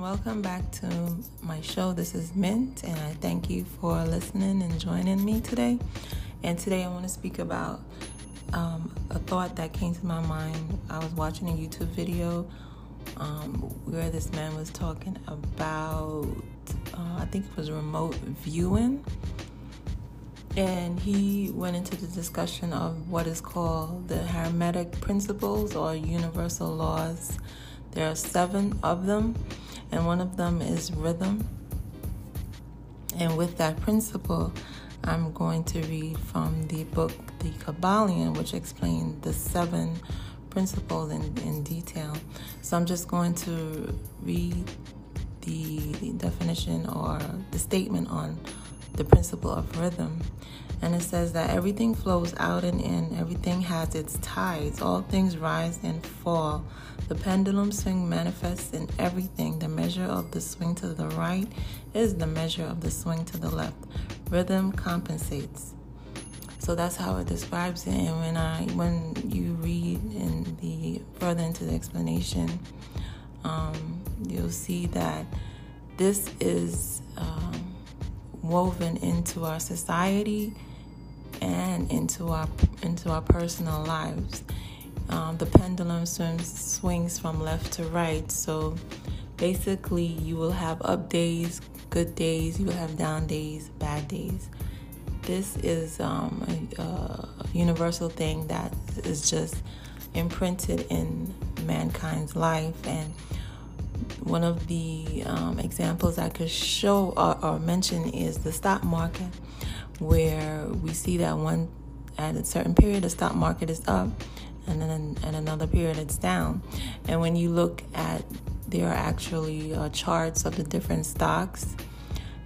welcome back to my show. This is Mint, and I thank you for listening and joining me today. And today I want to speak about um, a thought that came to my mind. I was watching a YouTube video um, where this man was talking about, uh, I think it was remote viewing. And he went into the discussion of what is called the Hermetic principles or universal laws there are seven of them, and one of them is rhythm. And with that principle, I'm going to read from the book The Kybalion, which explains the seven principles in, in detail. So I'm just going to read the definition or the statement on the principle of rhythm. And it says that everything flows out and in, everything has its tides, all things rise and fall. The pendulum swing manifests in everything. The measure of the swing to the right is the measure of the swing to the left. Rhythm compensates. So that's how it describes it. And when I when you read in the further into the explanation, um, you'll see that this is um, woven into our society and into our into our personal lives. Um, the pendulum swims, swings from left to right, so basically you will have up days, good days, you will have down days, bad days. This is um, a, a universal thing that is just imprinted in mankind's life and one of the um, examples I could show or, or, mention is the stock market where we see that one at a certain period the stock market is up and then at another period it's down. And when you look at there are actually uh, charts of the different stocks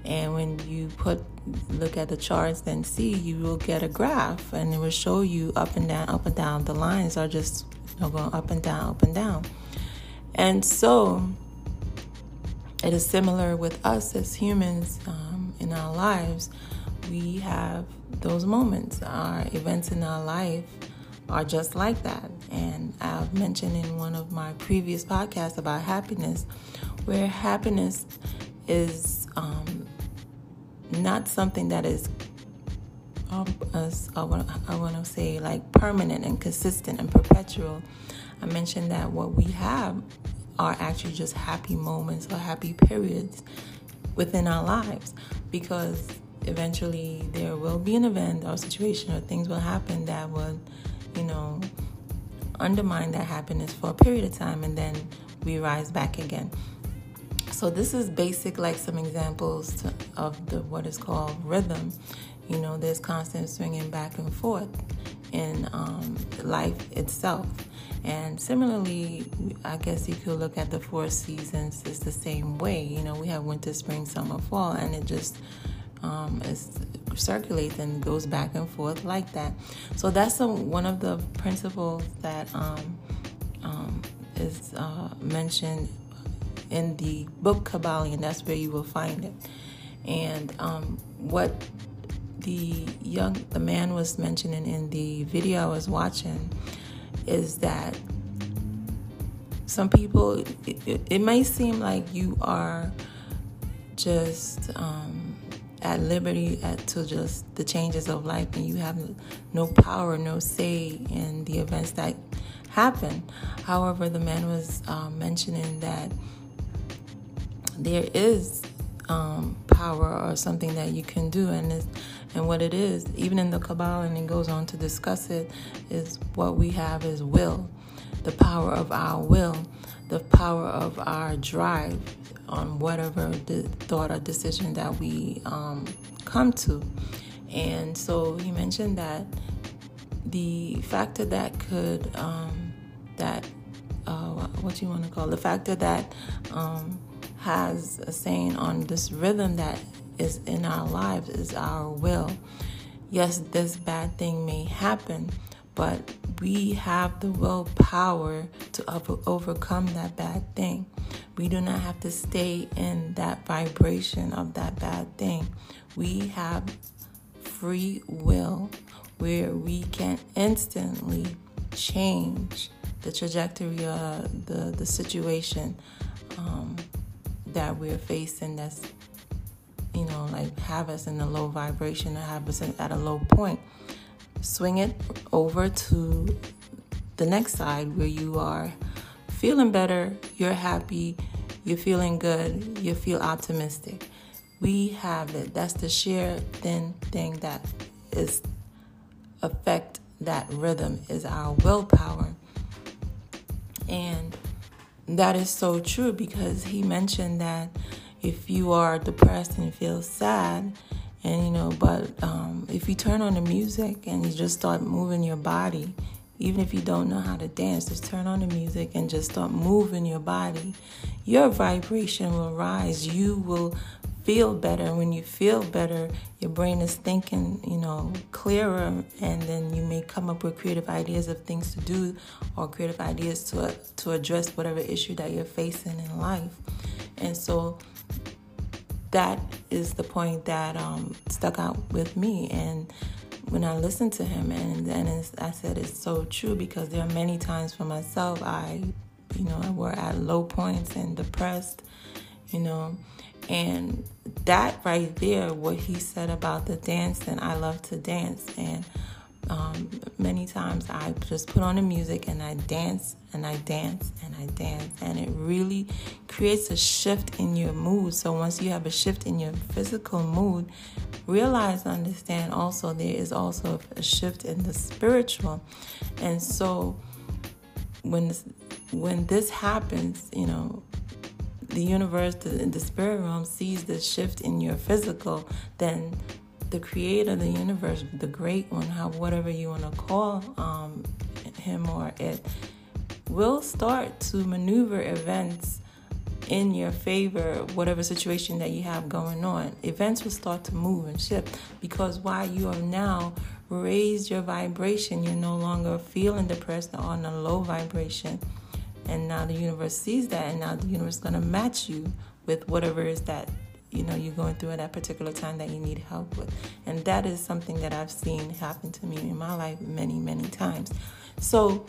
and when you put look at the charts then see you will get a graph and it will show you up and down up and down. The lines are just you know, going up and down up and down. And so it is similar with us as humans um, in our lives we have those moments. Our events in our life are just like that. And I've mentioned in one of my previous podcasts about happiness, where happiness is um, not something that is, um, I want to say, like permanent and consistent and perpetual. I mentioned that what we have are actually just happy moments or happy periods within our lives because eventually there will be an event or situation or things will happen that will, you know, undermine that happiness for a period of time and then we rise back again. So this is basic like some examples to, of the what is called rhythm. You know, there's constant swinging back and forth in um, life itself. And similarly, I guess you could look at the four seasons. It's the same way. You know, we have winter, spring, summer, fall, and it just um, is circulates and goes back and forth like that. So that's a, one of the principles that um, um, is uh, mentioned in the book Kybalion. That's where you will find it. And um, what the young the man was mentioning in the video I was watching is that some people it, it, it may seem like you are just um, at liberty at, to just the changes of life and you have no power, no say in the events that happen. However, the man was um, mentioning that there is um, power or something that you can do, and and what it is, even in the Kabbalah, and it goes on to discuss it, is what we have is will, the power of our will, the power of our drive, on whatever the thought or decision that we um, come to. And so he mentioned that the factor that could, um, that, uh, what you want to call the factor that um, has a saying on this rhythm that is in our lives is our will. Yes, this bad thing may happen, but we have the willpower to over- overcome that bad thing. We do not have to stay in that vibration of that bad thing. We have free will where we can instantly change the trajectory of the, the situation um, that we're facing that's you know like have us in a low vibration or have us at a low point swing it over to the next side where you are feeling better you're happy you're feeling good you feel optimistic. We have it. That's the sheer thin thing that is affect that rhythm is our willpower. And that is so true because he mentioned that if you are depressed and feel sad, and you know, but um, if you turn on the music and you just start moving your body, even if you don't know how to dance, just turn on the music and just start moving your body. Your vibration will rise. You will feel better. When you feel better, your brain is thinking, you know, clearer, and then you may come up with creative ideas of things to do or creative ideas to to address whatever issue that you're facing in life. And so that is the point that um, stuck out with me. And when I listened to him, and then I said it's so true because there are many times for myself I, you know, I were at low points and depressed, you know and that right there, what he said about the dance, and I love to dance. And um, many times I just put on the music and I dance and I dance and I dance. And it really creates a shift in your mood. So once you have a shift in your physical mood, realize, understand also there is also a shift in the spiritual. And so when this, when this happens, you know, the universe, the, the spirit realm sees the shift in your physical, then the creator, of the universe, the great one, how whatever you want to call um, him or it, will start to maneuver events in your favor, whatever situation that you have going on. Events will start to move and shift because while you have now raised your vibration, you're no longer feeling depressed or on a low vibration and now the universe sees that and now the universe is going to match you with whatever is that you know you're going through at that particular time that you need help with and that is something that i've seen happen to me in my life many many times so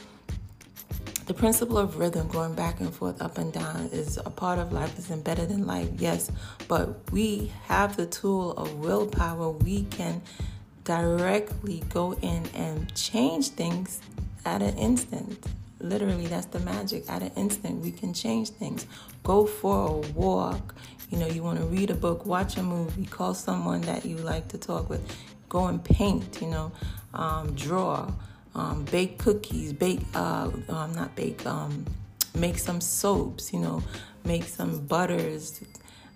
the principle of rhythm going back and forth up and down is a part of life is embedded in life yes but we have the tool of willpower we can directly go in and change things at an instant Literally, that's the magic. At an instant, we can change things. Go for a walk. You know, you want to read a book, watch a movie, call someone that you like to talk with. Go and paint, you know, um, draw, um, bake cookies, bake, uh, um, not bake, um, make some soaps, you know, make some butters,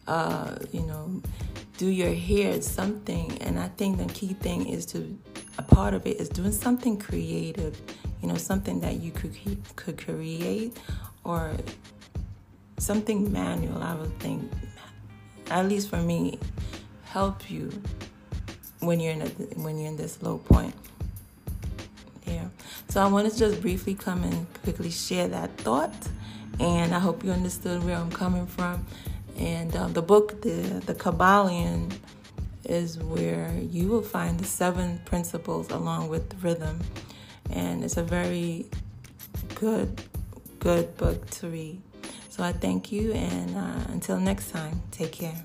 uh, you know, do your hair, something. And I think the key thing is to, a part of it is doing something creative you know, something that you could could create or something manual. I would think, at least for me, help you when you're in a, when you're in this low point. Yeah. So I wanted to just briefly come and quickly share that thought, and I hope you understood where I'm coming from. And um, the book, the the Kybalion, is where you will find the seven principles along with rhythm and it's a very good, good book to read. So I thank you, and uh, until next time, take care.